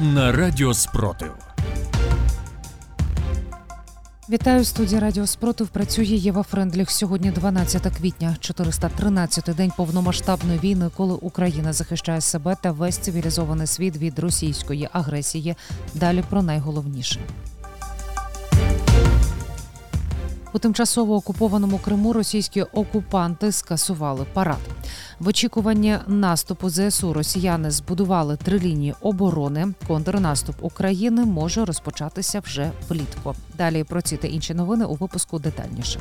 на Радіо Спротив. Вітаю студія Радіо Спротив. Працює Єва Френдліх. Сьогодні 12 квітня, 413-й день повномасштабної війни, коли Україна захищає себе та весь цивілізований світ від російської агресії. Далі про найголовніше. У тимчасово окупованому Криму російські окупанти скасували парад. В очікуванні наступу ЗСУ росіяни збудували три лінії оборони. Контрнаступ України може розпочатися вже влітку. Далі про ці та інші новини у випуску детальніше.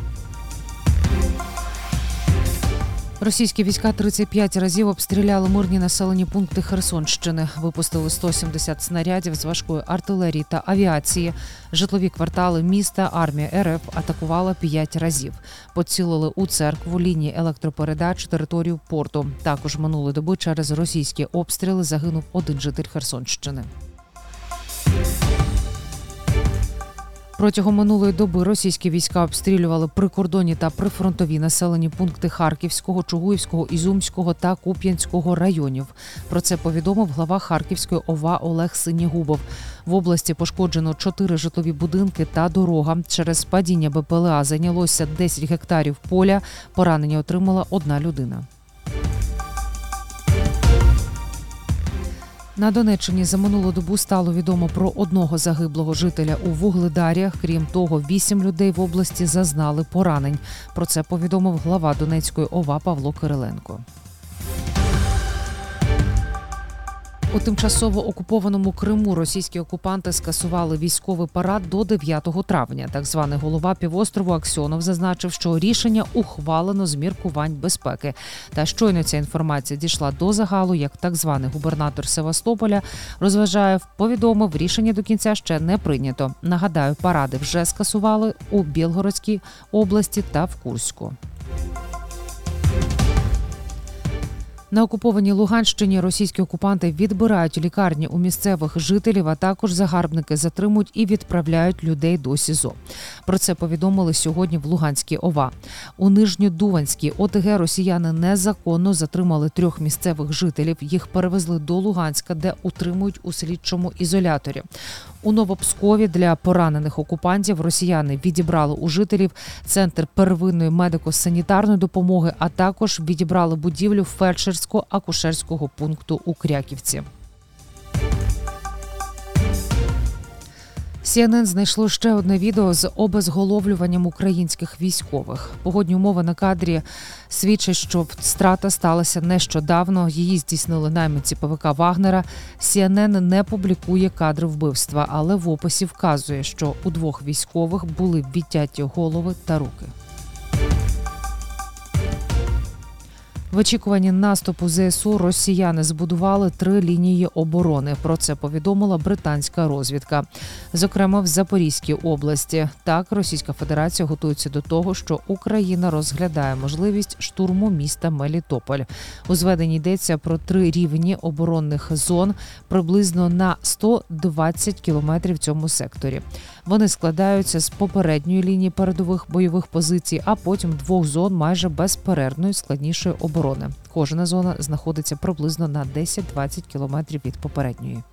Російські війська 35 разів обстріляли мирні населені пункти Херсонщини. Випустили 170 снарядів з важкої артилерії та авіації. Житлові квартали міста армія РФ атакувала 5 разів. Поцілили у церкву лінії електропередач територію порту. Також минулої доби через російські обстріли загинув один житель Херсонщини. Протягом минулої доби російські війська обстрілювали прикордонні та прифронтові населені пункти Харківського, Чугуївського, Ізумського та Куп'янського районів. Про це повідомив глава Харківської ОВА Олег Синігубов. В області пошкоджено чотири житлові будинки та дорога. Через падіння БПЛА зайнялося 10 гектарів поля. Поранення отримала одна людина. На Донеччині за минулу добу стало відомо про одного загиблого жителя у Вугледарях. Крім того, вісім людей в області зазнали поранень. Про це повідомив глава Донецької ОВА Павло Кириленко. У тимчасово окупованому Криму російські окупанти скасували військовий парад до 9 травня. Так званий голова півострову Аксьонов зазначив, що рішення ухвалено з міркувань безпеки. Та щойно ця інформація дійшла до загалу, як так званий губернатор Севастополя розважаєв, повідомив, рішення до кінця ще не прийнято. Нагадаю, паради вже скасували у Білгородській області та в Курську. На окупованій Луганщині російські окупанти відбирають лікарні у місцевих жителів, а також загарбники затримують і відправляють людей до СІЗО. Про це повідомили сьогодні в Луганській ОВА. У Нижньодуванській ОТГ росіяни незаконно затримали трьох місцевих жителів. Їх перевезли до Луганська, де утримують у слідчому ізоляторі. У Новопскові для поранених окупантів росіяни відібрали у жителів центр первинної медико-санітарної допомоги, а також відібрали будівлю фельдшерсько-акушерського пункту у Кряківці. CNN знайшло ще одне відео з обезголовлюванням українських військових. Погодні умови на кадрі свідчать, що страта сталася нещодавно. Її здійснили найманці ПВК Вагнера. CNN не публікує кадри вбивства, але в описі вказує, що у двох військових були відтяті голови та руки. В очікуванні наступу ЗСУ росіяни збудували три лінії оборони. Про це повідомила британська розвідка. Зокрема, в Запорізькій області так Російська Федерація готується до того, що Україна розглядає можливість штурму міста Мелітополь. У зведенні йдеться про три рівні оборонних зон приблизно на 120 кілометрів в цьому секторі. Вони складаються з попередньої лінії передових бойових позицій, а потім двох зон майже безперервної складнішої оборони. Кожна зона знаходиться приблизно на 10-20 кілометрів від попередньої.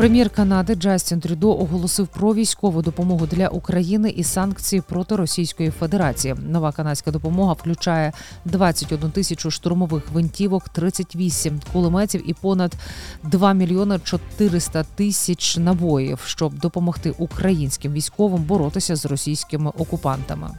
Прем'єр Канади Джастін Трюдо оголосив про військову допомогу для України і санкції проти Російської Федерації. Нова канадська допомога включає 21 тисячу штурмових гвинтівок, 38 кулеметів і понад 2 мільйони 400 тисяч набоїв, щоб допомогти українським військовим боротися з російськими окупантами.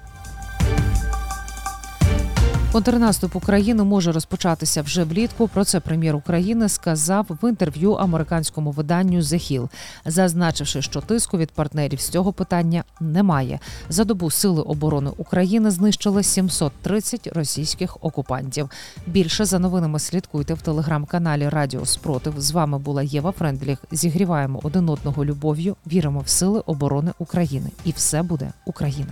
Контрнаступ України може розпочатися вже влітку. Про це прем'єр України сказав в інтерв'ю американському виданню «The Hill», зазначивши, що тиску від партнерів з цього питання немає. За добу сили оборони України знищили 730 російських окупантів. Більше за новинами слідкуйте в телеграм-каналі Радіо Спротив. З вами була Єва Френдліх. Зігріваємо один одного любов'ю. Віримо в сили оборони України, і все буде Україна.